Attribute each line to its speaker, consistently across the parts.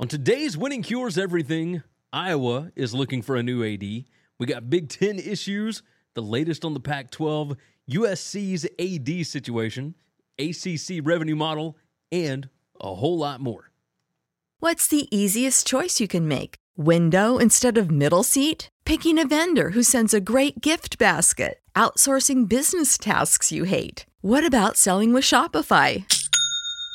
Speaker 1: On today's Winning Cures Everything, Iowa is looking for a new AD. We got Big Ten issues, the latest on the Pac 12, USC's AD situation, ACC revenue model, and a whole lot more.
Speaker 2: What's the easiest choice you can make? Window instead of middle seat? Picking a vendor who sends a great gift basket? Outsourcing business tasks you hate? What about selling with Shopify?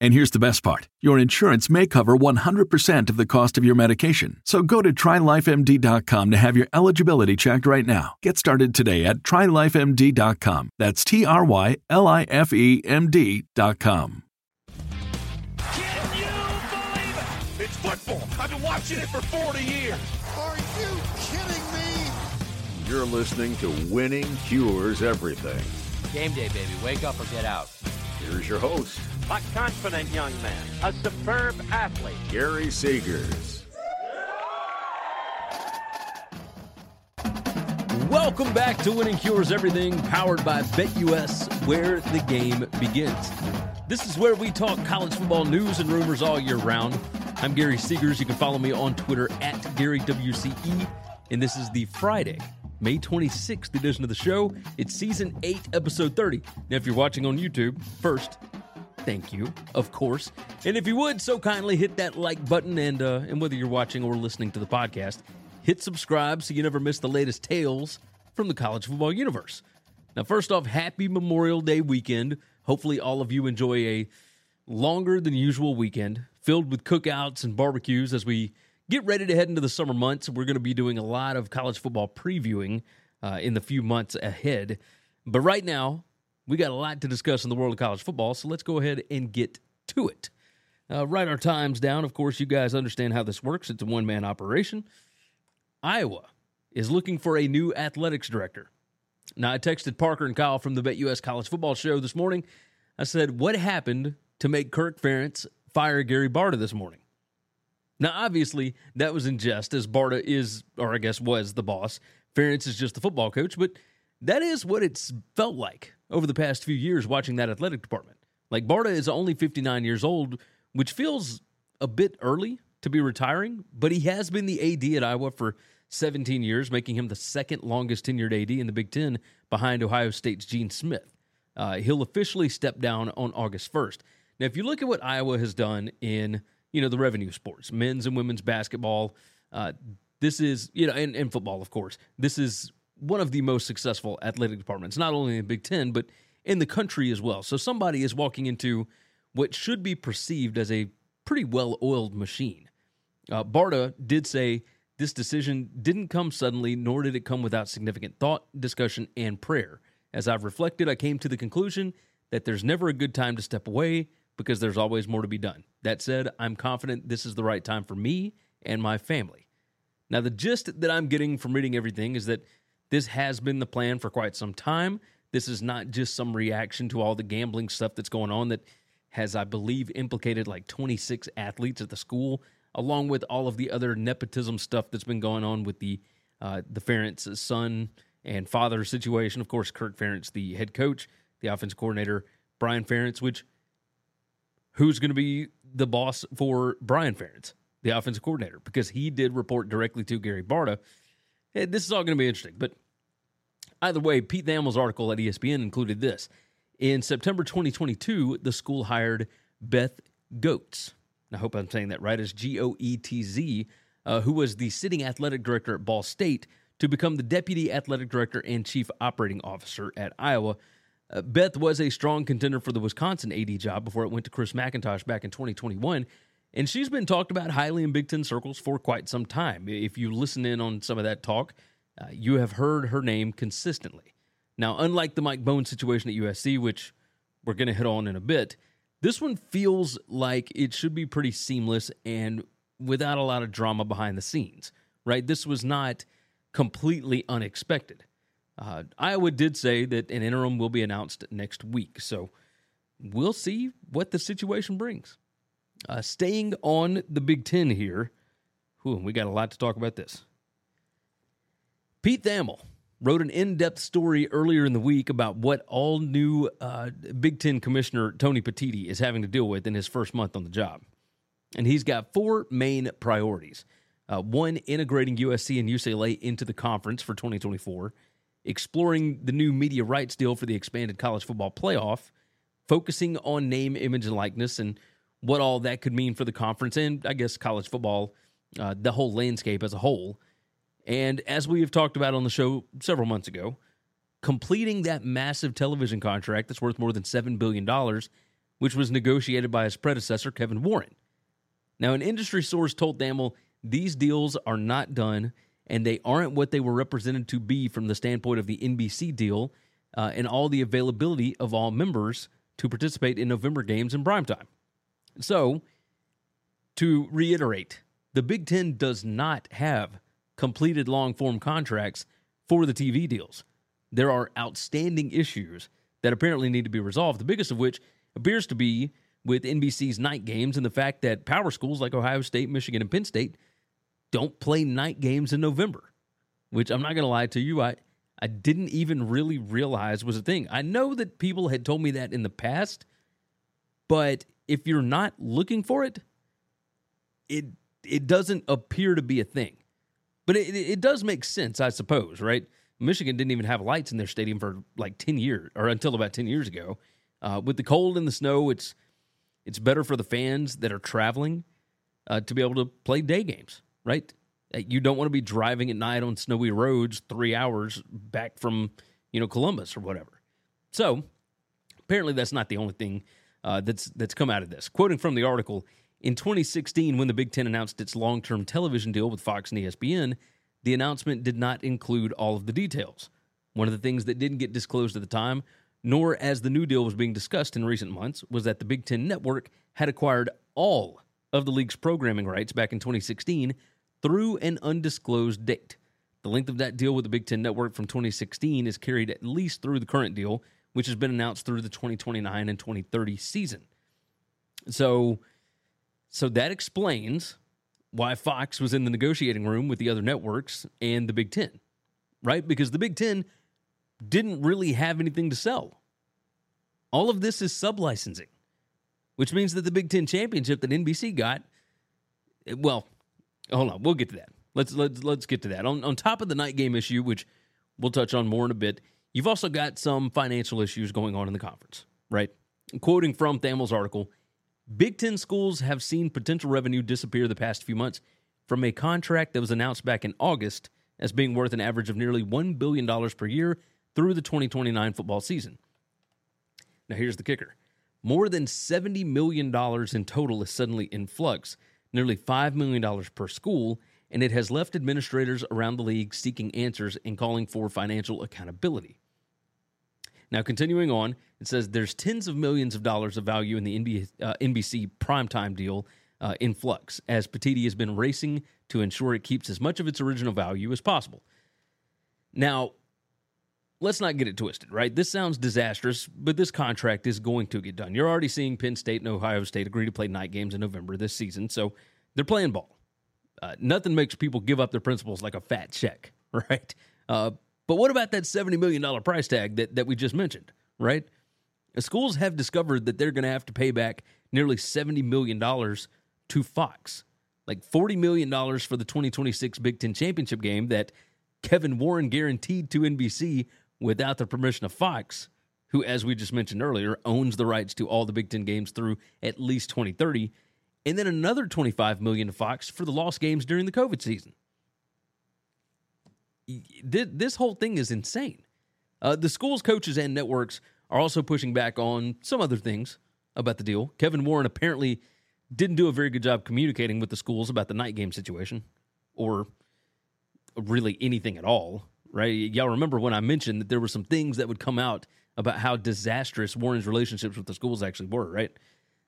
Speaker 3: And here's the best part your insurance may cover 100% of the cost of your medication. So go to trylifemd.com to have your eligibility checked right now. Get started today at trylifemd.com. That's T R Y L I F E M D.com.
Speaker 4: Can you believe it? It's football. I've been watching it for 40 years.
Speaker 5: Are you kidding me?
Speaker 6: You're listening to Winning Cures Everything.
Speaker 7: Game day, baby. Wake up or get out.
Speaker 6: Here's your host,
Speaker 8: a confident young man, a superb athlete,
Speaker 6: Gary Seegers.
Speaker 1: Welcome back to Winning Cures Everything, powered by BetUS, where the game begins. This is where we talk college football news and rumors all year round. I'm Gary Seegers. You can follow me on Twitter at GaryWCE, and this is the Friday, May 26th edition of the show. It's season 8, episode 30. Now, if you're watching on YouTube, first, thank you, of course. And if you would so kindly hit that like button, and uh, and whether you're watching or listening to the podcast, hit subscribe so you never miss the latest tales from the college football universe. Now, first off, happy Memorial Day weekend. Hopefully, all of you enjoy a longer than usual weekend filled with cookouts and barbecues as we get ready to head into the summer months. We're going to be doing a lot of college football previewing uh, in the few months ahead. But right now, we got a lot to discuss in the world of college football, so let's go ahead and get to it. Uh, write our times down. Of course, you guys understand how this works. It's a one man operation. Iowa is looking for a new athletics director. Now, I texted Parker and Kyle from the BetUS College Football Show this morning. I said, What happened to make Kirk Ferentz fire Gary Barta this morning? Now, obviously, that was in jest, as Barta is, or I guess was, the boss. Ferentz is just the football coach, but that is what it's felt like over the past few years watching that athletic department. Like, Barta is only 59 years old, which feels a bit early to be retiring, but he has been the AD at Iowa for 17 years, making him the second longest tenured AD in the Big Ten behind Ohio State's Gene Smith. Uh, he'll officially step down on August 1st. Now, if you look at what Iowa has done in you know the revenue sports, men's and women's basketball. Uh, this is you know and, and football, of course. This is one of the most successful athletic departments, not only in the Big Ten but in the country as well. So somebody is walking into what should be perceived as a pretty well-oiled machine. Uh, Barta did say this decision didn't come suddenly, nor did it come without significant thought, discussion, and prayer. As I've reflected, I came to the conclusion that there's never a good time to step away because there's always more to be done. That said, I'm confident this is the right time for me and my family. Now, the gist that I'm getting from reading everything is that this has been the plan for quite some time. This is not just some reaction to all the gambling stuff that's going on that has, I believe, implicated like 26 athletes at the school, along with all of the other nepotism stuff that's been going on with the uh, the Ferentz son and father situation. Of course, Kirk Ferentz, the head coach, the offense coordinator, Brian Ferentz, which who's going to be the boss for Brian Ferentz, the offensive coordinator, because he did report directly to Gary Barta. Hey, this is all going to be interesting. But either way, Pete Thamel's article at ESPN included this. In September 2022, the school hired Beth Goetz. I hope I'm saying that right, as G O E T Z, uh, who was the sitting athletic director at Ball State, to become the deputy athletic director and chief operating officer at Iowa. Uh, Beth was a strong contender for the Wisconsin AD job before it went to Chris McIntosh back in 2021. And she's been talked about highly in Big Ten circles for quite some time. If you listen in on some of that talk, uh, you have heard her name consistently. Now, unlike the Mike Bohn situation at USC, which we're going to hit on in a bit, this one feels like it should be pretty seamless and without a lot of drama behind the scenes, right? This was not completely unexpected. Uh, Iowa did say that an interim will be announced next week, so we'll see what the situation brings. Uh, staying on the Big Ten here, whew, we got a lot to talk about this. Pete Thamel wrote an in depth story earlier in the week about what all new uh, Big Ten Commissioner Tony Petitti is having to deal with in his first month on the job. And he's got four main priorities uh, one, integrating USC and UCLA into the conference for 2024, exploring the new media rights deal for the expanded college football playoff, focusing on name, image, and likeness, and what all that could mean for the conference and I guess college football, uh, the whole landscape as a whole. And as we have talked about on the show several months ago, completing that massive television contract that's worth more than $7 billion, which was negotiated by his predecessor, Kevin Warren. Now, an industry source told Thamel these deals are not done and they aren't what they were represented to be from the standpoint of the NBC deal uh, and all the availability of all members to participate in November games in primetime. So, to reiterate, the Big Ten does not have completed long form contracts for the TV deals. There are outstanding issues that apparently need to be resolved, the biggest of which appears to be with NBC's night games and the fact that power schools like Ohio State, Michigan, and Penn State don't play night games in November, which I'm not going to lie to you, I, I didn't even really realize was a thing. I know that people had told me that in the past, but if you're not looking for it, it it doesn't appear to be a thing. But it, it does make sense, I suppose, right? Michigan didn't even have lights in their stadium for like 10 years or until about 10 years ago. Uh, with the cold and the snow, it's it's better for the fans that are traveling uh, to be able to play day games, right? Uh, you don't want to be driving at night on snowy roads three hours back from you know Columbus or whatever. So apparently, that's not the only thing uh, that's that's come out of this. Quoting from the article, in 2016, when the Big Ten announced its long term television deal with Fox and ESPN, the announcement did not include all of the details. One of the things that didn't get disclosed at the time, nor as the new deal was being discussed in recent months, was that the Big Ten network had acquired all of the league's programming rights back in 2016 through an undisclosed date. The length of that deal with the Big Ten network from 2016 is carried at least through the current deal, which has been announced through the 2029 and 2030 season. So, so that explains why Fox was in the negotiating room with the other networks and the Big Ten, right? Because the Big Ten didn't really have anything to sell. All of this is sublicensing, which means that the Big Ten championship that NBC got, well, hold on, we'll get to that. Let's let's let's get to that. On on top of the night game issue, which we'll touch on more in a bit, you've also got some financial issues going on in the conference, right? Quoting from Thamel's article, Big Ten schools have seen potential revenue disappear the past few months from a contract that was announced back in August as being worth an average of nearly $1 billion per year through the 2029 football season. Now, here's the kicker more than $70 million in total is suddenly in flux, nearly $5 million per school, and it has left administrators around the league seeking answers and calling for financial accountability. Now, continuing on, it says there's tens of millions of dollars of value in the NBC, uh, NBC primetime deal uh, in flux, as Petitti has been racing to ensure it keeps as much of its original value as possible. Now, let's not get it twisted, right? This sounds disastrous, but this contract is going to get done. You're already seeing Penn State and Ohio State agree to play night games in November this season, so they're playing ball. Uh, nothing makes people give up their principles like a fat check, right? Uh, but what about that $70 million price tag that, that we just mentioned, right? Schools have discovered that they're going to have to pay back nearly $70 million to Fox. Like $40 million for the 2026 Big Ten Championship game that Kevin Warren guaranteed to NBC without the permission of Fox, who, as we just mentioned earlier, owns the rights to all the Big Ten games through at least 2030, and then another 25 million to Fox for the lost games during the COVID season. This whole thing is insane. Uh, the schools, coaches, and networks are also pushing back on some other things about the deal. Kevin Warren apparently didn't do a very good job communicating with the schools about the night game situation or really anything at all right? Y'all remember when I mentioned that there were some things that would come out about how disastrous Warren's relationships with the schools actually were, right?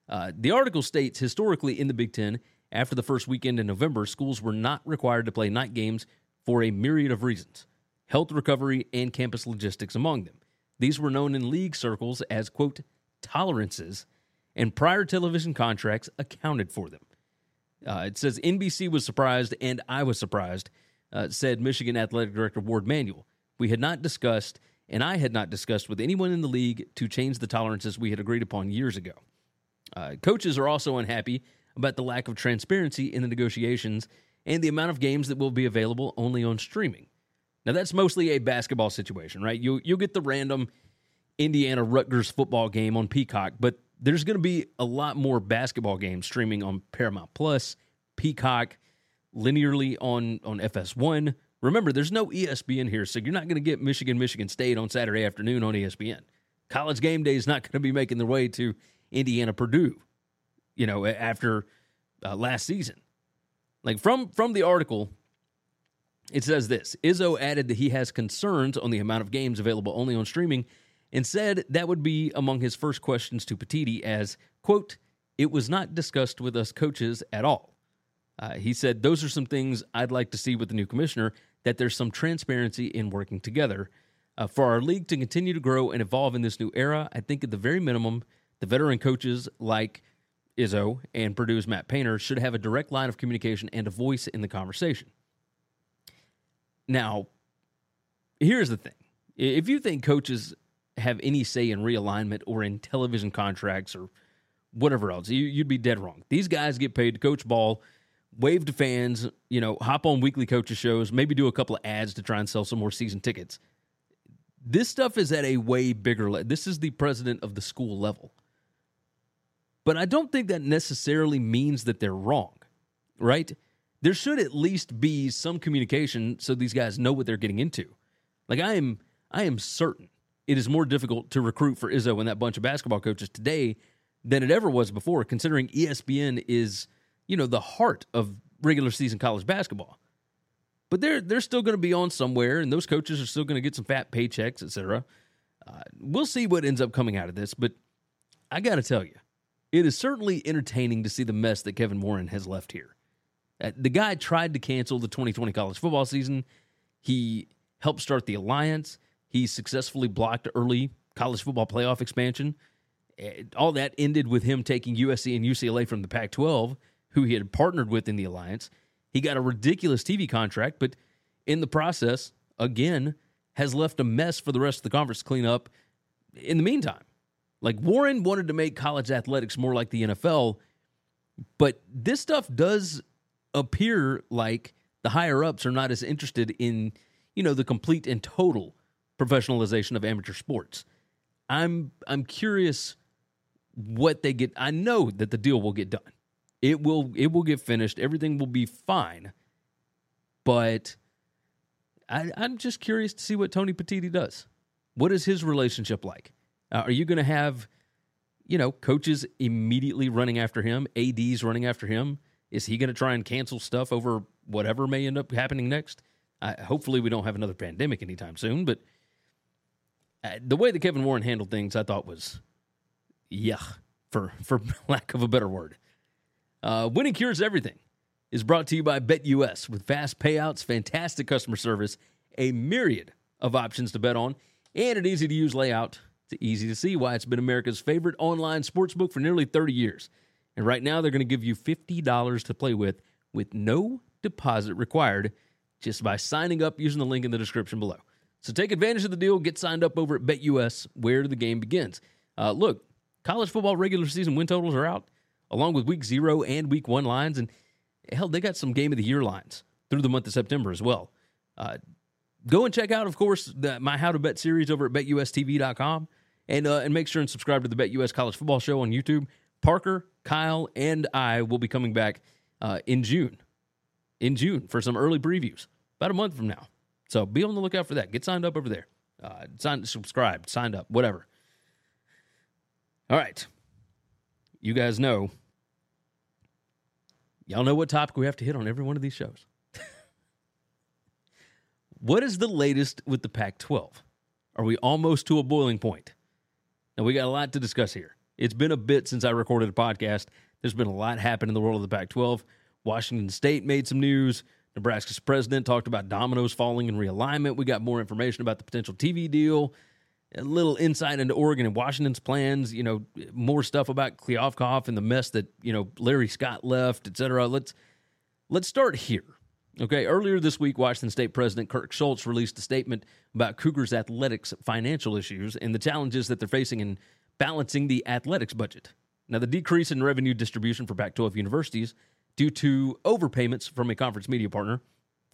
Speaker 1: Uh, the article states historically in the Big Ten, after the first weekend in November, schools were not required to play night games for a myriad of reasons health recovery and campus logistics among them. These were known in league circles as, quote, tolerances, and prior television contracts accounted for them. Uh, it says NBC was surprised, and I was surprised uh, said Michigan Athletic Director Warde Manuel. We had not discussed, and I had not discussed with anyone in the league to change the tolerances we had agreed upon years ago. Uh, coaches are also unhappy about the lack of transparency in the negotiations and the amount of games that will be available only on streaming. Now, that's mostly a basketball situation, right? You'll, you'll get the random Indiana Rutgers football game on Peacock, but there's going to be a lot more basketball games streaming on Paramount Plus, Peacock, linearly on on FS1. Remember, there's no ESPN here, so you're not going to get Michigan Michigan State on Saturday afternoon on ESPN. College game day is not going to be making their way to Indiana Purdue, you know, after uh, last season. Like from from the article, it says this: Izzo added that he has concerns on the amount of games available only on streaming, and said that would be among his first questions to Petitti, as quote, "It was not discussed with us coaches at all." Uh, he said, Those are some things I'd like to see with the new commissioner, that there's some transparency in working together. Uh, for our league to continue to grow and evolve in this new era, I think at the very minimum, the veteran coaches like Izzo and Purdue's Matt Painter should have a direct line of communication and a voice in the conversation. Now, here's the thing if you think coaches have any say in realignment or in television contracts or whatever else, you, would be dead wrong. These guys get paid to coach ball wave to fans, you know, hop on weekly coaches shows, maybe do a couple of ads to try and sell some more season tickets. This stuff is at a way bigger level. This is the president of the school level. But I don't think that necessarily means that they're wrong, right? There should at least be some communication so these guys know what they're getting into. Like I am I am certain it is more difficult to recruit for Izzo and that bunch of basketball coaches today than it ever was before, considering ESPN is – you know, the heart of regular season college basketball. But they're they're still going to be on somewhere, and those coaches are still going to get some fat paychecks, etc. Uh, we'll see what ends up coming out of this, but I got to tell you, it is certainly entertaining to see the mess that Kevin Warren has left here. Uh, the guy tried to cancel the 2020 college football season. He helped start the alliance. He successfully blocked early college football playoff expansion. Uh, all that ended with him taking USC and UCLA from the Pac 12 who he had partnered with in the alliance. He got a ridiculous TV contract, but in the process, again, has left a mess for the rest of the conference to clean up in the meantime. Like Warren wanted to make college athletics more like the NFL, but this stuff does appear like the higher ups are not as interested in, you know, the complete and total professionalization of amateur sports. I'm I'm curious what they get. I know that the deal will get done. It will it will get finished. Everything will be fine. But I, I'm just curious to see what Tony Petitti does. What is his relationship like? Uh, are you going to have, you know, coaches immediately running after him, ads running after him? Is he going to try and cancel stuff over whatever may end up happening next? Hopefully, we don't have another pandemic anytime soon. But uh, the way that Kevin Warren handled things, I thought was yuck, for for lack of a better word. Uh, winning Cures Everything is brought to you by BetUS with fast payouts, fantastic customer service, a myriad of options to bet on, and an easy to use layout. It's easy to see why it's been America's favorite online sportsbook for nearly 30 years. And right now, they're going to give you $50 to play with with no deposit required just by signing up using the link in the description below. So take advantage of the deal. Get signed up over at BetUS, where the game begins. Uh, look, college football regular season win totals are out, along with week zero and week one lines. And hell, they got some game of the year lines through the month of September as well. Uh, go and check out, of course, the, my How to Bet series over at BetUSTV.com. And, uh, and make sure and subscribe to the BetUS College Football Show on YouTube. Parker, Kyle, and I will be coming back uh, in June. In June for some early previews, about a month from now. So be on the lookout for that. Get signed up over there. Uh, sign, subscribed, signed up, whatever. All right. You guys know. Y'all know what topic we have to hit on every one of these shows. what is the latest with the Pac 12? Are we almost to a boiling point? Now, we got a lot to discuss here. It's been a bit since I recorded a podcast. There's been a lot happen in the world of the Pac 12. Washington State made some news. Nebraska's president talked about dominoes falling in realignment. We got more information about the potential TV deal, a little insight into Oregon and Washington's plans. You know, more stuff about Kliavkoff and the mess that you know Larry Scott left, et cetera. Let's let's start here. Okay, earlier this week, Washington State President Kirk Schultz released a statement about Cougars athletics financial issues and the challenges that they're facing in balancing the athletics budget. Now, the decrease in revenue distribution for Pac 12 universities due to overpayments from a conference media partner,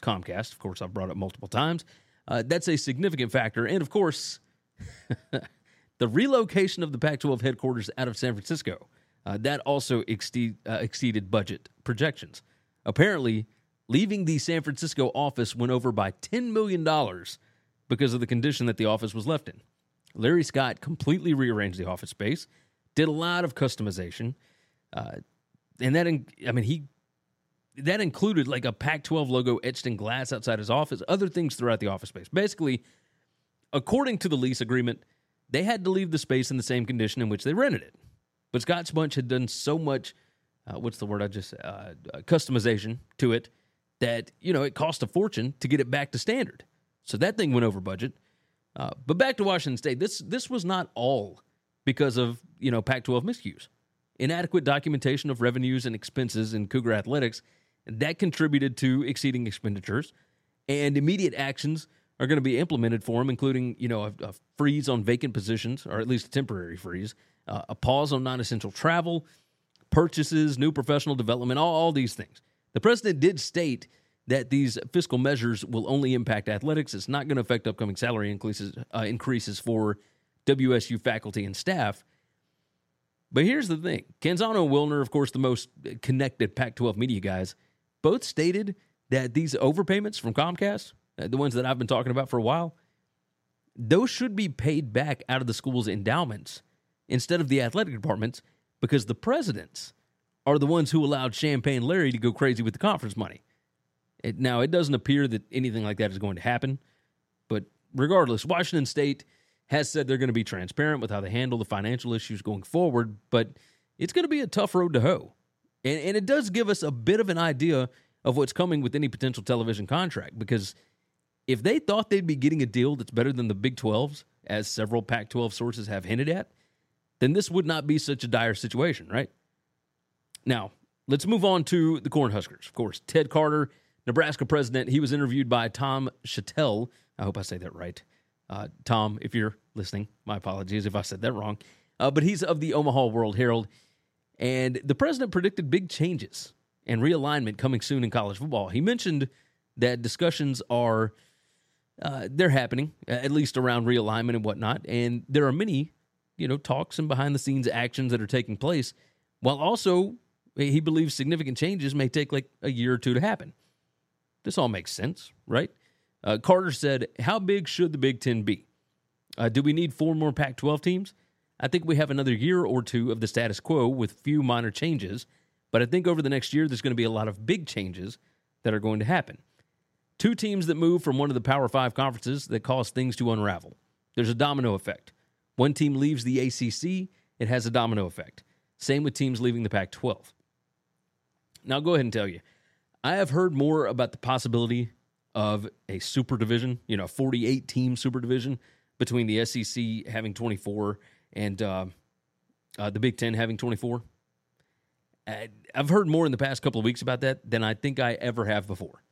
Speaker 1: Comcast, of course, I've brought up multiple times. Uh, that's a significant factor. And of course, the relocation of the Pac 12 headquarters out of San Francisco, uh, that also exceed, uh, exceeded budget projections. Apparently, leaving the San Francisco office went over by $10 million because of the condition that the office was left in. Larry Scott completely rearranged the office space, did a lot of customization. Uh, and that, in, I mean, he that included like a Pac 12 logo etched in glass outside his office, other things throughout the office space. Basically, according to the lease agreement, they had to leave the space in the same condition in which they rented it. But Scott Spunch had done so much, uh, what's the word I just, uh, uh, customization to it that, you know, it cost a fortune to get it back to standard. So that thing went over budget. Uh, but back to Washington State, this this was not all because of you know Pac-12 miscues, inadequate documentation of revenues and expenses in Cougar athletics, that contributed to exceeding expenditures, and immediate actions are going to be implemented for them, including you know a, a freeze on vacant positions, or at least a temporary freeze, uh, a pause on non-essential travel, purchases, new professional development, all, all these things. The president did state that these fiscal measures will only impact athletics. It's not going to affect upcoming salary increases uh, increases for WSU faculty and staff. But here's the thing: Canzano and Wilner, of course, the most connected Pac-12 media guys, both stated that these overpayments from Comcast, Uh, the ones that I've been talking about for a while, those should be paid back out of the school's endowments instead of the athletic departments because the presidents are the ones who allowed Champagne Larry to go crazy with the conference money. It, now, it doesn't appear that anything like that is going to happen, but regardless, Washington State has said they're going to be transparent with how they handle the financial issues going forward, but it's going to be a tough road to hoe. And, and it does give us a bit of an idea of what's coming with any potential television contract because if they thought they'd be getting a deal that's better than the Big 12s, as several Pac 12 sources have hinted at, then this would not be such a dire situation, right? Now, let's move on to the Cornhuskers. Of course, Ted Carter Nebraska president, he was interviewed by Tom Shatel. I hope I say that right. Uh, Tom, if you're listening, my apologies if I said that wrong. Uh, but he's of the Omaha World Herald. And the president predicted big changes and realignment coming soon in college football. He mentioned that discussions are uh, they're happening at least around realignment and whatnot, and there are many you know talks and behind the scenes actions that are taking place. While also he believes significant changes may take like a year or two to happen. This all makes sense, right? Uh, Carter said, How big should the Big Ten be? Uh, do we need four more Pac 12 teams? I think we have another year or two of the status quo with few minor changes, but I think over the next year there's going to be a lot of big changes that are going to happen. Two teams that move from one of the Power Five conferences that cause things to unravel. There's a domino effect. One team leaves the ACC, it has a domino effect. Same with teams leaving the Pac 12. Now, I'll go ahead and tell you I have heard more about the possibility of a super division, you know, 48 team super division, between the SEC having 24 and uh, uh, the Big Ten having 24. I've heard more in the past couple of weeks about that than I think I ever have before.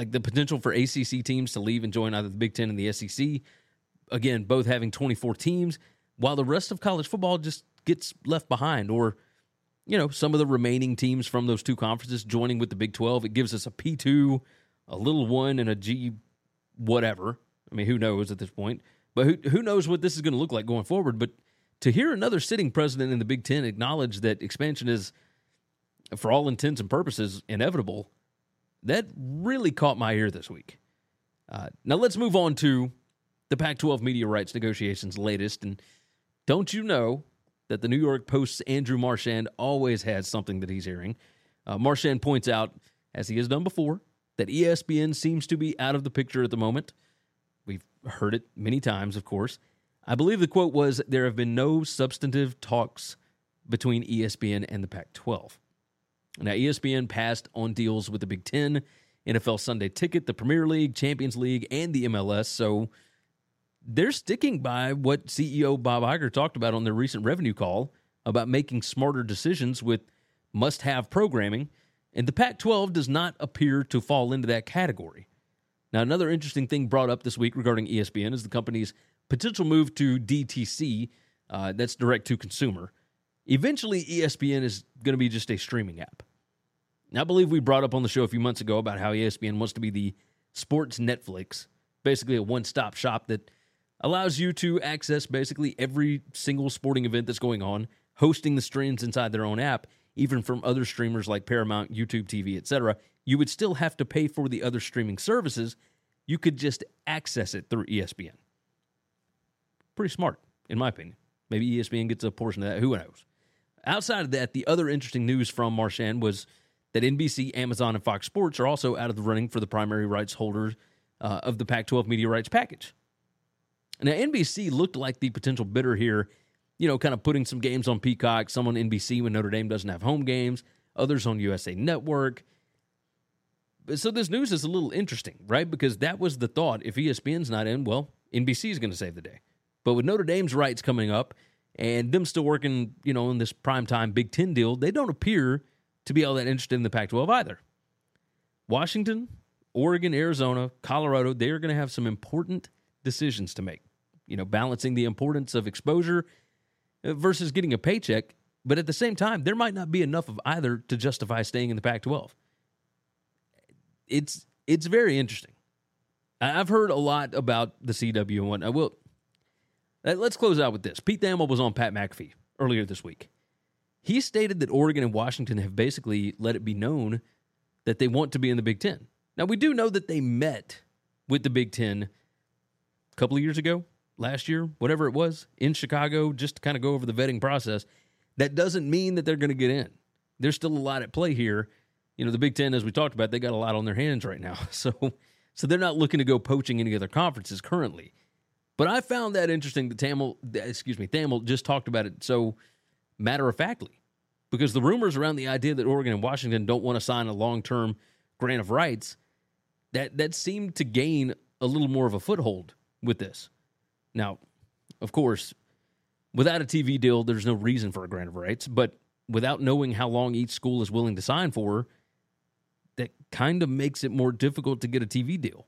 Speaker 1: Like the potential for ACC teams to leave and join either the Big Ten and the SEC. Again, both having 24 teams, while the rest of college football just gets left behind, or you know, some of the remaining teams from those two conferences joining with the Big 12. It gives us a P2, a little one, and a G whatever. I mean, who knows at this point? But who, who knows what this is going to look like going forward? But to hear another sitting president in the Big Ten acknowledge that expansion is, for all intents and purposes, inevitable, that really caught my ear this week. Uh, now let's move on to the Pac 12 media rights negotiations latest. And don't you know that the New York Post's Andrew Marchand always has something that he's hearing? Uh, Marchand points out, as he has done before, that ESPN seems to be out of the picture at the moment. We've heard it many times, of course. I believe the quote was there have been no substantive talks between ESPN and the Pac 12. Now, ESPN passed on deals with the Big Ten, NFL Sunday Ticket, the Premier League, Champions League, and the MLS. So they're sticking by what CEO Bob Iger talked about on their recent revenue call about making smarter decisions with must have programming. And the Pac 12 does not appear to fall into that category. Now, another interesting thing brought up this week regarding ESPN is the company's potential move to DTC, uh, that's direct to consumer. Eventually, ESPN is going to be just a streaming app. I believe we brought up on the show a few months ago about how ESPN wants to be the sports Netflix, basically a one stop shop that allows you to access basically every single sporting event that's going on, hosting the streams inside their own app, even from other streamers like Paramount, YouTube TV, etc. You would still have to pay for the other streaming services. You could just access it through ESPN. Pretty smart, in my opinion. Maybe ESPN gets a portion of that. Who knows? Outside of that, the other interesting news from Marchand was that NBC, Amazon, and Fox Sports are also out of the running for the primary rights holders uh, of the Pac 12 media rights package. Now, NBC looked like the potential bidder here, you know, kind of putting some games on Peacock, some on NBC when Notre Dame doesn't have home games, others on USA Network. So this news is a little interesting, right? Because that was the thought. If ESPN's not in, well, NBC is going to save the day. But with Notre Dame's rights coming up and them still working, you know, in this primetime Big Ten deal, they don't appear to be all that interested in the Pac 12 either. Washington, Oregon, Arizona, Colorado, they are going to have some important decisions to make. You know, balancing the importance of exposure uh, versus getting a paycheck. But at the same time, there might not be enough of either to justify staying in the Pac 12. It's, it's very interesting. I've heard a lot about the CW and whatnot. Well, uh, let's close out with this. Pete Thamel was on Pat McAfee earlier this week. He stated that Oregon and Washington have basically let it be known that they want to be in the Big Ten. Now, we do know that they met with the Big Ten a couple of years ago, last year, whatever it was, in Chicago, just to kind of go over the vetting process. That doesn't mean that they're going to get in. There's still a lot at play here. You know, the Big Ten, as we talked about, they got a lot on their hands right now. So, so they're not looking to go poaching any other conferences currently. But I found that interesting that Thamel, excuse me, Thamel just talked about it so matter of factly, because the rumors around the idea that Oregon and Washington don't want to sign a long term grant of rights that that seemed to gain a little more of a foothold with this. Now, of course, without a TV deal, there's no reason for a grant of rights, but without knowing how long each school is willing to sign for, that kind of makes it more difficult to get a TV deal.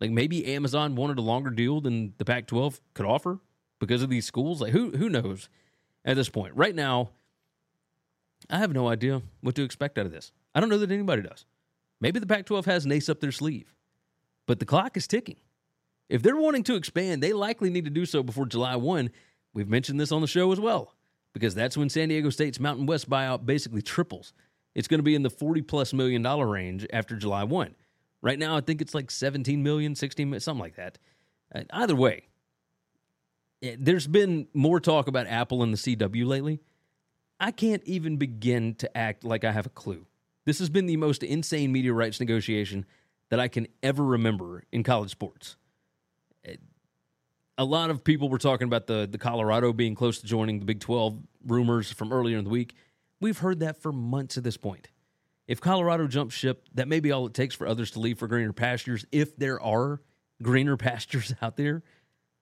Speaker 1: Like maybe Amazon wanted a longer deal than the Pac-12 could offer because of these schools. Like who who knows at this point? Right now, I have no idea what to expect out of this. I don't know that anybody does. Maybe the Pac-12 has an ace up their sleeve, but the clock is ticking. If they're wanting to expand, they likely need to do so before July 1. We've mentioned this on the show as well, because that's when San Diego State's Mountain West buyout basically triples. It's going to be in the 40 plus million dollar range after July 1. Right now, I think it's like 17 million, 16 million, something like that. Uh, either way, there's been more talk about Apple and the CW lately. I can't even begin to act like I have a clue. This has been the most insane media rights negotiation that I can ever remember in college sports. Eh, a lot of people were talking about the, the Colorado being close to joining the Big 12 rumors from earlier in the week. We've heard that for months at this point. If Colorado jumps ship, that may be all it takes for others to leave for greener pastures, if there are greener pastures out there.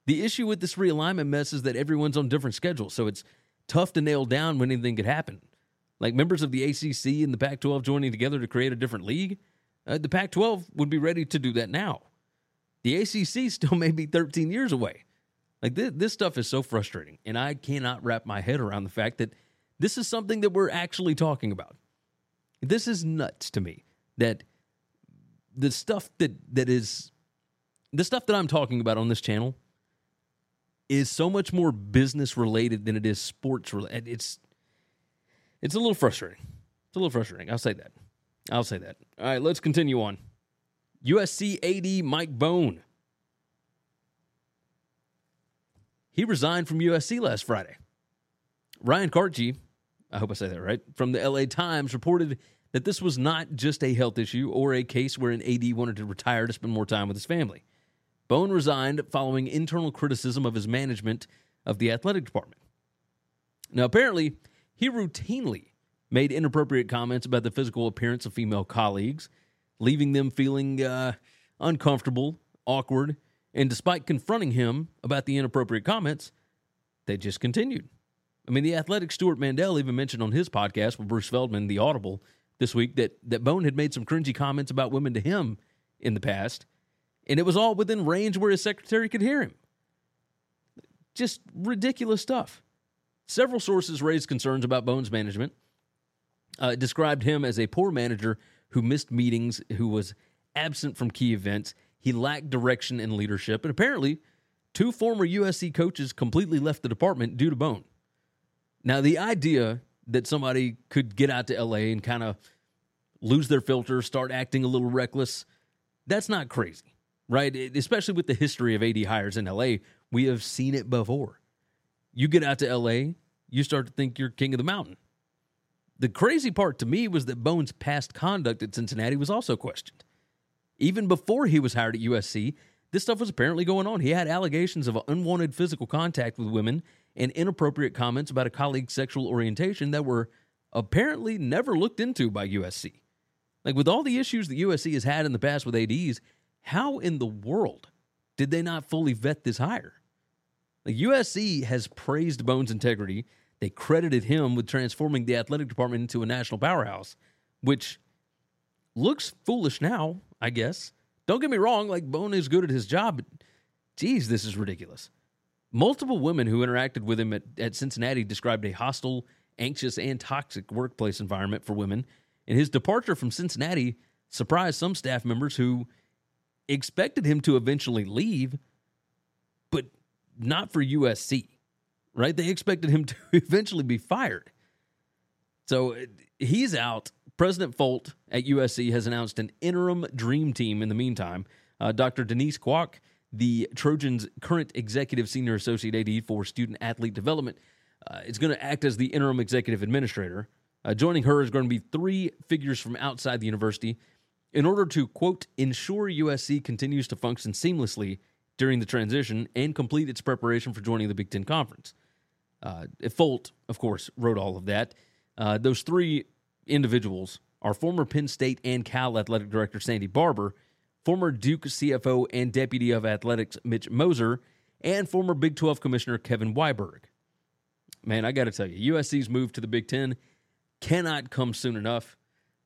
Speaker 1: The issue with this realignment mess is that everyone's on different schedules, so it's tough to nail down when anything could happen. Like members of the ACC and the Pac 12 joining together to create a different league, uh, the Pac 12 would be ready to do that now. The ACC still may be 13 years away. Like this, this stuff is so frustrating, and I cannot wrap my head around the fact that this is something that we're actually talking about. This is nuts to me that the stuff that that is the stuff that I'm talking about on this channel is so much more business related than it is sports related. It's it's a little frustrating. It's a little frustrating. I'll say that. I'll say that. All right, let's continue on. USC AD Mike Bohn. He resigned from USC last Friday. Ryan Kartje, I hope I say that right, from the LA Times reported that this was not just a health issue or a case where an AD wanted to retire to spend more time with his family. Bohn resigned following internal criticism of his management of the athletic department. Now, apparently, he routinely made inappropriate comments about the physical appearance of female colleagues, leaving them feeling uh, uncomfortable, awkward, and despite confronting him about the inappropriate comments, they just continued. I mean, the athletic Stewart Mandel even mentioned on his podcast with Bruce Feldman, The Audible, this week that, that Bohn had made some cringy comments about women to him in the past, and it was all within range where his secretary could hear him. Just ridiculous stuff. Several sources raised concerns about Bohn's management, uh, described him as a poor manager who missed meetings, who was absent from key events. He lacked direction and leadership, and apparently, two former USC coaches completely left the department due to Bohn. Now, the idea that somebody could get out to LA and kind of lose their filter, start acting a little reckless, that's not crazy, right? Especially with the history of AD hires in LA, we have seen it before. You get out to LA, you start to think you're king of the mountain. The crazy part to me was that Bohn's past conduct at Cincinnati was also questioned. Even before he was hired at USC, this stuff was apparently going on. He had allegations of unwanted physical contact with women and inappropriate comments about a colleague's sexual orientation that were apparently never looked into by USC. Like with all the issues that USC has had in the past with ADs, how in the world did they not fully vet this hire? Like USC has praised Bohn's integrity. They credited him with transforming the athletic department into a national powerhouse, which looks foolish now, I guess. Don't get me wrong, like Bohn is good at his job, but geez, this is ridiculous. Multiple women who interacted with him at, at Cincinnati described a hostile, anxious, and toxic workplace environment for women, and his departure from Cincinnati surprised some staff members who expected him to eventually leave, but not for USC, right? They expected him to eventually be fired. So he's out. President Folt at USC has announced an interim dream team in the meantime. Uh, Dr. Denise Kwok the Trojans' current executive senior associate AD for student athlete development, uh, is going to act as the interim executive administrator. Uh, joining her is going to be three figures from outside the university in order to, quote, ensure USC continues to function seamlessly during the transition and complete its preparation for joining the Big Ten Conference. Uh, Folt, of course, wrote all of that. Uh, those three individuals are former Penn State and Cal athletic director Sandy Barbour, former Duke CFO and Deputy of Athletics Mitch Moser, and former Big 12 Commissioner Kevin Weiberg. Man, I got to tell you, USC's move to the Big Ten cannot come soon enough.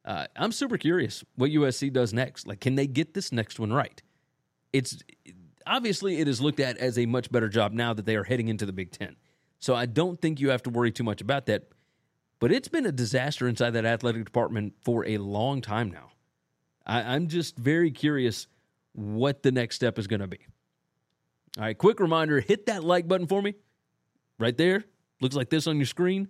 Speaker 1: Uh, I'm super curious what USC does next. Like, can they get this next one right? It's obviously it is looked at as a much better job now that they are heading into the Big Ten. So I don't think you have to worry too much about that. But it's been a disaster inside that athletic department for a long time now. I, I'm just very curious what the next step is going to be. All right, quick reminder hit that like button for me right there. Looks like this on your screen.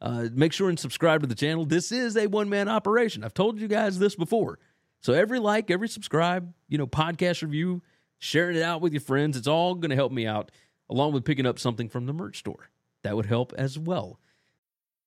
Speaker 1: Uh, make sure and subscribe to the channel. This is a one man operation. I've told you guys this before. So every like, every subscribe, you know, podcast review, sharing it out with your friends, it's all going to help me out, along with picking up something from the merch store. That would help as well.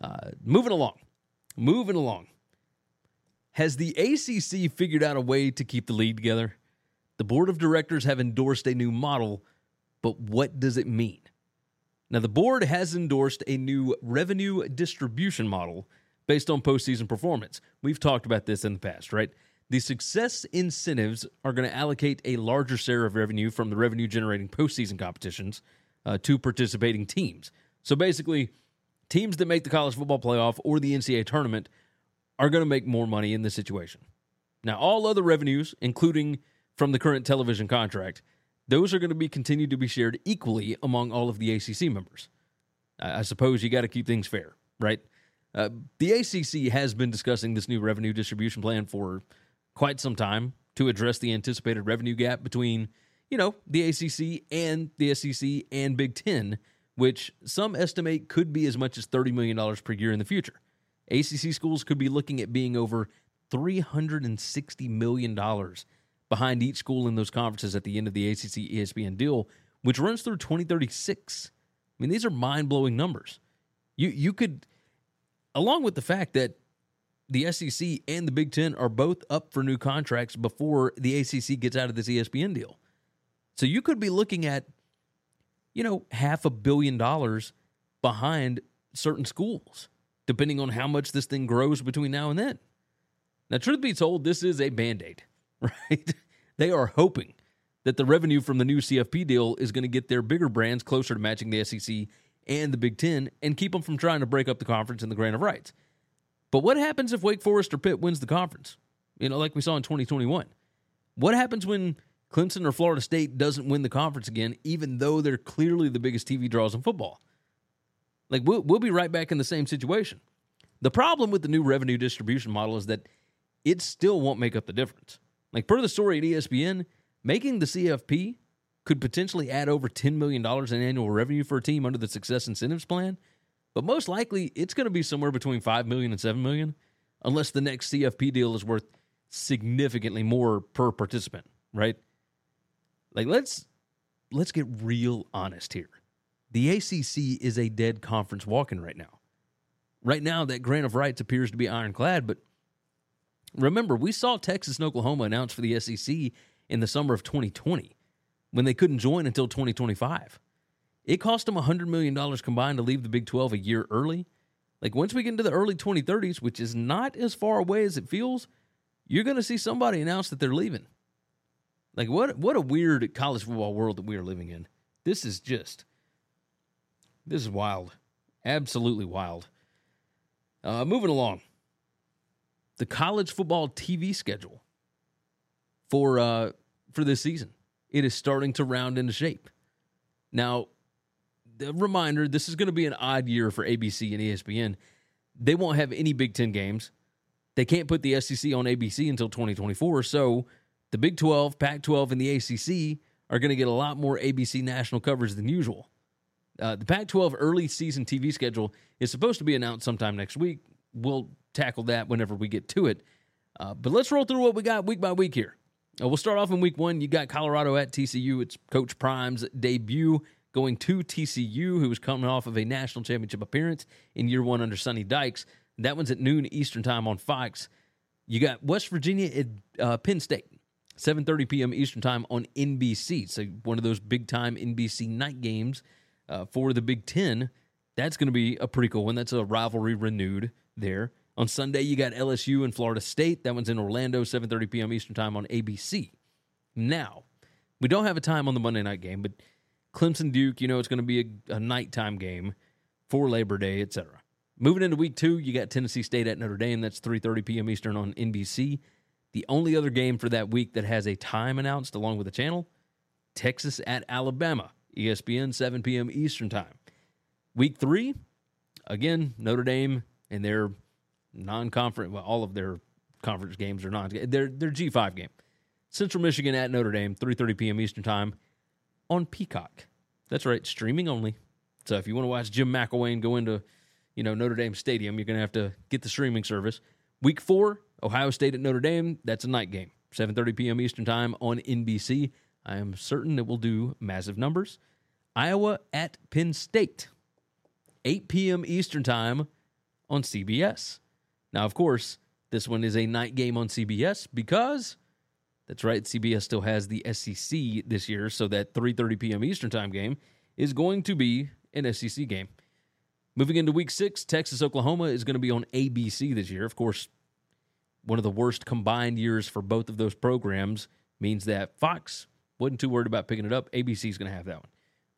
Speaker 1: Uh, moving along, moving along. Has the ACC figured out a way to keep the league together? The board of directors have endorsed a new model, but what does it mean? Now, the board has endorsed a new revenue distribution model based on postseason performance. We've talked about this in the past, right? The success incentives are going to allocate a larger share of revenue from the revenue generating postseason competitions uh, to participating teams. So basically, teams that make the college football playoff or the NCAA tournament are going to make more money in this situation. Now, all other revenues, including from the current television contract, those are going to be continued to be shared equally among all of the ACC members. I, suppose you got to keep things fair, right? Uh, the ACC has been discussing this new revenue distribution plan for quite some time to address the anticipated revenue gap between, you know, the ACC and the SEC and Big Ten which some estimate could be as much as $30 million per year in the future. ACC schools could be looking at being over $360 million behind each school in those conferences at the end of the ACC ESPN deal, which runs through 2036. I mean, these are mind blowing numbers. You, you could, along with the fact that the SEC and the Big Ten are both up for new contracts before the ACC gets out of this ESPN deal. So you could be looking at you know, half a billion dollars behind certain schools, depending on how much this thing grows between now and then. Now, truth be told, this is a band aid, right? they are hoping that the revenue from the new CFP deal is going to get their bigger brands closer to matching the SEC and the Big Ten and keep them from trying to break up the conference and the grant of rights. But what happens if Wake Forest or Pitt wins the conference? You know, like we saw in 2021. What happens when Clemson or Florida State doesn't win the conference again, even though they're clearly the biggest TV draws in football. Like, we'll, we'll be right back in the same situation. The problem with the new revenue distribution model is that it still won't make up the difference. Like, per the story at ESPN, making the CFP could potentially add over $10 million in annual revenue for a team under the success incentives plan, but most likely it's going to be somewhere between $5 million and $7 million, unless the next CFP deal is worth significantly more per participant, right? Like let's let's get real honest here. The ACC is a dead conference walking right now. Right now, that grant of rights appears to be ironclad, but remember, we saw Texas and Oklahoma announced for the SEC in the summer of 2020 when they couldn't join until 2025. It cost them $100 million combined to leave the Big 12 a year early. Like, once we get into the early 2030s, which is not as far away as it feels, you're going to see somebody announce that they're leaving. Like what what a weird college football world that we are living in. This is just this is wild. Absolutely wild. Uh, moving along. The college football TV schedule for uh, for this season. It is starting to round into shape. Now, the reminder, this is going to be an odd year for ABC and ESPN. They won't have any Big 10 games. They can't put the SEC on ABC until 2024, so the Big 12, Pac 12, and the ACC are going to get a lot more ABC national coverage than usual. Uh, the Pac 12 early season TV schedule is supposed to be announced sometime next week. We'll tackle that whenever we get to it. Uh, but let's roll through what we got week by week here. Uh, we'll start off in week one. You got Colorado at TCU. It's Coach Prime's debut going to TCU, who was coming off of a national championship appearance in year one under Sonny Dykes. That one's at noon Eastern time on Fox. You got West Virginia at uh, Penn State. 7:30 p.m. Eastern Time on NBC. So one of those big time NBC night games uh, for the Big Ten. That's going to be a pretty cool one. That's a rivalry renewed there. On Sunday, you got LSU and Florida State. That one's in Orlando, 7:30 p.m. Eastern Time on ABC. Now, we don't have a time on the Monday night game, but Clemson Duke, you know, it's going to be a, a nighttime game for Labor Day, etc. Moving into week two, you got Tennessee State at Notre Dame. That's 3:30 p.m. Eastern on NBC. The only other game for that week that has a time announced along with the channel, Texas at Alabama, ESPN 7 p.m. Eastern Time. Week three, again, Notre Dame and their non-conference, well, all of their conference games are non. Their their G5 game, Central Michigan at Notre Dame, 3:30 p.m. Eastern Time on Peacock. That's right, streaming only. So if you want to watch Jim McElwain go into, you know, Notre Dame Stadium, you're going to have to get the streaming service. Week four, Ohio State at Notre Dame. That's a night game, 7:30 p.m. Eastern Time on NBC. I am certain it will do massive numbers. Iowa at Penn State, 8 p.m. Eastern Time on CBS. Now, of course, this one is a night game on CBS because that's right, CBS still has the SEC this year, so that 3:30 p.m. Eastern Time game is going to be an SEC game. Moving into week 6, Texas Oklahoma is going to be on ABC this year. Of course, one of the worst combined years for both of those programs means that Fox wasn't too worried about picking it up. ABC is going to have that one.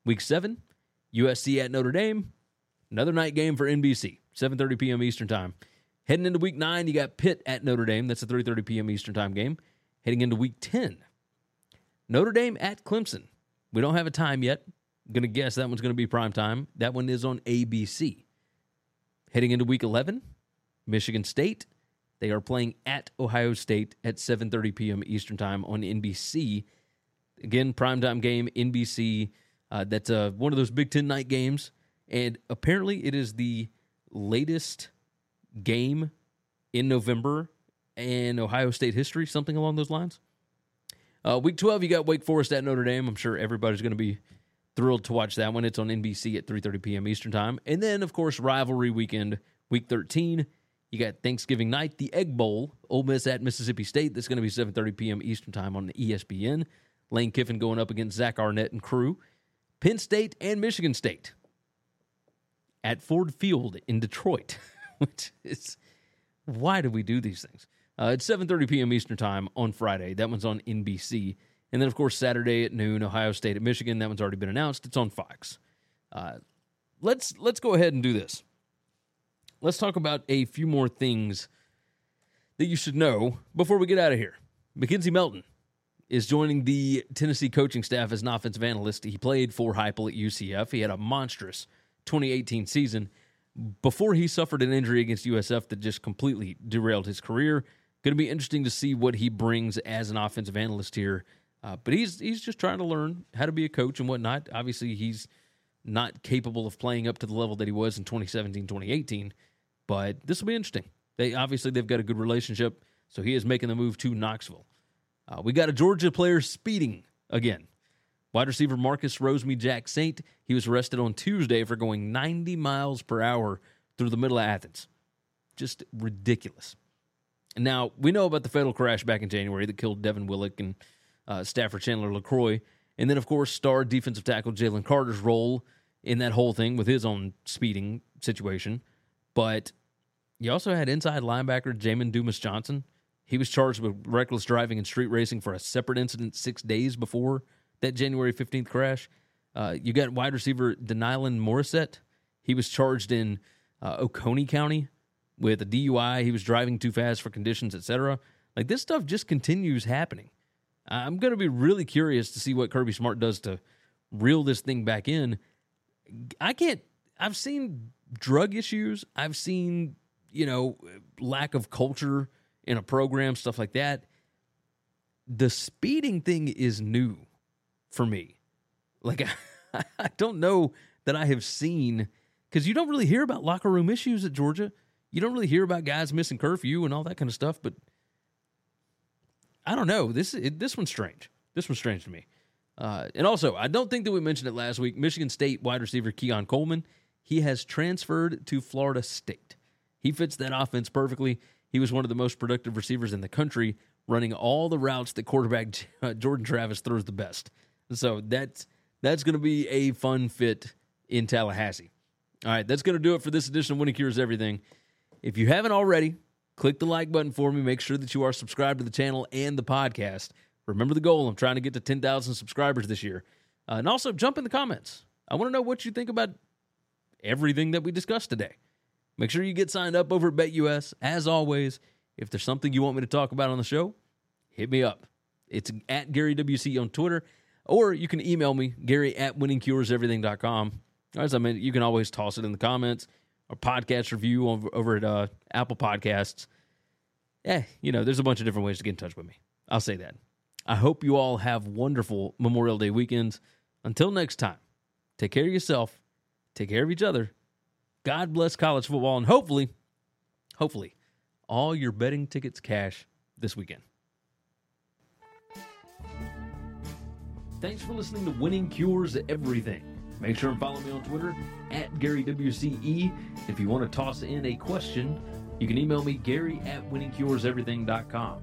Speaker 1: Week 7, USC at Notre Dame, another night game for NBC, 7:30 p.m. Eastern Time. Heading into week 9, you got Pitt at Notre Dame. That's a 3:30 p.m. Eastern Time game. Heading into week 10, Notre Dame at Clemson. We don't have a time yet. To guess that one's to be prime time. That one is on ABC. Heading into week 11, Michigan State. They are playing at Ohio State at 7:30 p.m. Eastern Time on NBC. Again, primetime game, NBC. Uh, that's uh, one of those Big Ten night games, and apparently it is the latest game in November in Ohio State history, something along those lines. Uh, week 12, you got Wake Forest at Notre Dame. I'm sure everybody's going to be thrilled to watch that one. It's on NBC at 3:30 p.m. Eastern Time. And then, of course, rivalry weekend, week 13. You got Thanksgiving night, the Egg Bowl, Ole Miss at Mississippi State. That's going to be 7:30 p.m. Eastern Time on the ESPN. Lane Kiffin going up against Zach Arnett and crew. Penn State and Michigan State at Ford Field in Detroit, which is why do we do these things? Uh, it's 7:30 p.m. Eastern Time on Friday. That one's on NBC, and then of course Saturday at noon, Ohio State at Michigan. That one's already been announced. It's on Fox. Uh, let's let's go ahead and do this. Let's talk about a few more things that you should know before we get out of here. McKenzie Milton is joining the Tennessee coaching staff as an offensive analyst. He played for Heupel at UCF. He had a monstrous 2018 season before he suffered an injury against USF that just completely derailed his career. Going to be interesting to see what he brings as an offensive analyst here. Uh, but he's he's just trying to learn how to be a coach and whatnot. Obviously, he's not capable of playing up to the level that he was in 2017, 2018. But this will be interesting. They obviously they've got a good relationship, so he is making the move to Knoxville. Uh, we got a Georgia player speeding again. Wide receiver Marcus Rosemy-Jacksaint. he was arrested on Tuesday for going 90 miles per hour through the middle of Athens. Just ridiculous. Now, we know about the fatal crash back in January that killed Devin Willock and uh, Stafford Chandler LeCroy. And then, of course, star defensive tackle Jalen Carter's role in that whole thing with his own speeding situation. But you also had inside linebacker Jamon Dumas Johnson. He was charged with reckless driving and street racing for a separate incident six days before that January 15th crash. Uh, you got wide receiver De'Nylon Morrissette. He was charged in uh, Oconee County with a DUI. He was driving too fast for conditions, etc. Like this stuff just continues happening. I'm going to be really curious to see what Kirby Smart does to reel this thing back in. I can't. I've seen drug issues. I've seen you know lack of culture in a program, stuff like that. The speeding thing is new for me. Like I, don't know that I have seen because you don't really hear about locker room issues at Georgia you don't really hear about guys missing curfew and all that kind of stuff, but I don't know. This it, this one's strange. This one's strange to me. Uh, and also, I don't think that we mentioned it last week. Michigan State wide receiver Keon Coleman, he has transferred to Florida State. He fits that offense perfectly. He was one of the most productive receivers in the country, running all the routes that quarterback Jordan Travis throws the best. So that's that's going to be a fun fit in Tallahassee. All right, that's going to do it for this edition of Winning Cures Everything. If you haven't already, click the like button for me. Make sure that you are subscribed to the channel and the podcast. Remember the goal. I'm trying to get to 10,000 subscribers this year. Uh, and also, jump in the comments. I want to know what you think about everything that we discussed today. Make sure you get signed up over at BetUS. As always, if there's something you want me to talk about on the show, hit me up. It's at Gary WCE on Twitter, or you can email me, Gary at winningcureseverything.com. As I mean, you can always toss it in the comments or podcast review over, over at uh, Apple Podcasts. Yeah, you know, there's a bunch of different ways to get in touch with me. I'll say that. I hope you all have wonderful Memorial Day weekends. Until next time, take care of yourself, take care of each other. God bless college football, and hopefully, hopefully, all your betting tickets cash this weekend. Thanks for listening to Winning Cures Everything. Make sure and follow me on Twitter at GaryWCE. If you want to toss in a question, you can email me, Gary at winningcureseverything.com.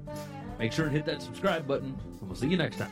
Speaker 1: Make sure and hit that subscribe button, and we'll see you next time.